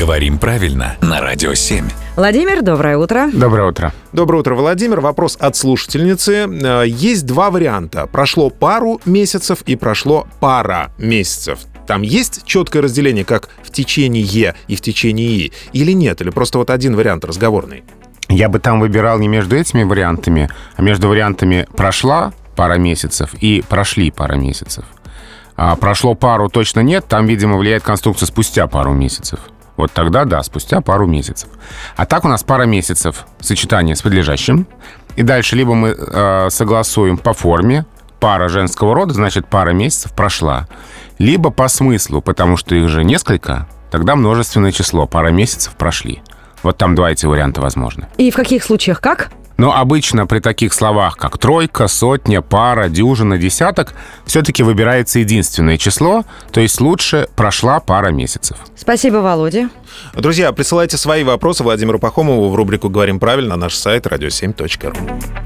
Говорим правильно на Радио 7. Владимир, доброе утро. Доброе утро. Доброе утро, Владимир. Вопрос от слушательницы. Э, Есть два варианта. Прошло пару месяцев и прошло пара месяцев. Там есть четкое разделение, как в течение и в течение и, или нет? Или просто вот один вариант разговорный? Я бы там выбирал не между этими вариантами, а между вариантами «прошла пара месяцев» и «прошли пара месяцев». А прошло пару точно нет, там, видимо, влияет конструкция спустя пару месяцев. Вот тогда да, спустя пару месяцев. А так у нас пара месяцев сочетание с подлежащим. И дальше либо мы э, согласуем по форме, пара женского рода, значит, пара месяцев прошла. Либо по смыслу, потому что их же несколько, тогда множественное число, пара месяцев прошли. Вот там два эти варианта возможны. И в каких случаях как? Но обычно при таких словах, как тройка, сотня, пара, дюжина, десяток, все-таки выбирается единственное число, то есть лучше прошла пара месяцев. Спасибо, Володя. Друзья, присылайте свои вопросы Владимиру Пахомову в рубрику «Говорим правильно» на наш сайт radio7.ru.